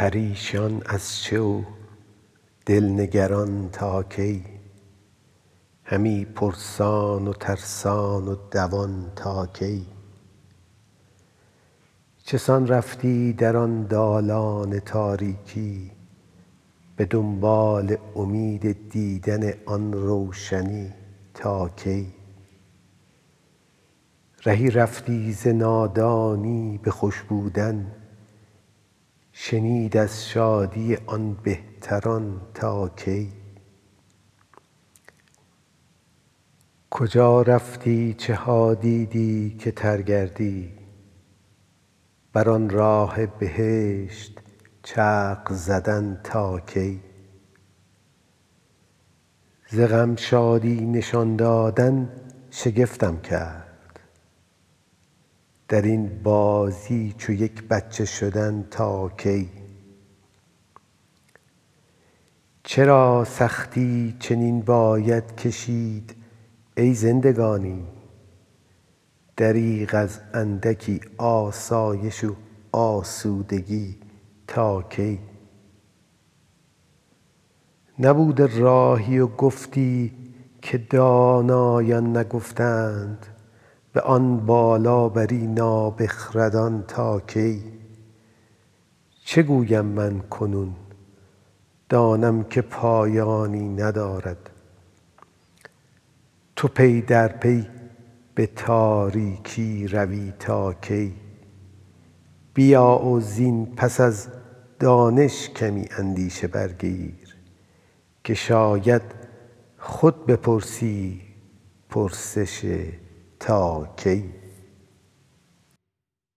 پریشان از چه و دل نگران تا کی؟ همی پرسان و ترسان و دوان تا کی؟ چه سان رفتی در آن دالان تاریکی؟ به دنبال امید دیدن آن روشنی تا کی؟ رهی رفتی ز نادانی به خوش بودن؟ شنید از شادی آن بهتران تا کی؟ کجا رفتی؟ چه ها دیدی که تر گردی بر آن راه بهشت چرخ زدن تا کی؟ ز غم شادی نشان دادن شگفتم کرد. در این بازی چو یک بچه شدن تا کی؟ چرا سختی چنین باید کشید ای زندگانی؟ دریغ از اندکی آسایش و آسودگی تا کی؟ نبوده راهی و گفتی که دانایان نگفتند به آن بالا بری نابخردان تا کی؟ چه گویم من کنون؟ دانم که پایانی ندارد. تو پی در پی به تاریکی روی تا کی؟ بیا و زین پس از دانش کمی اندیشه برگیر که شاید خود بپرسی پرسش تا کی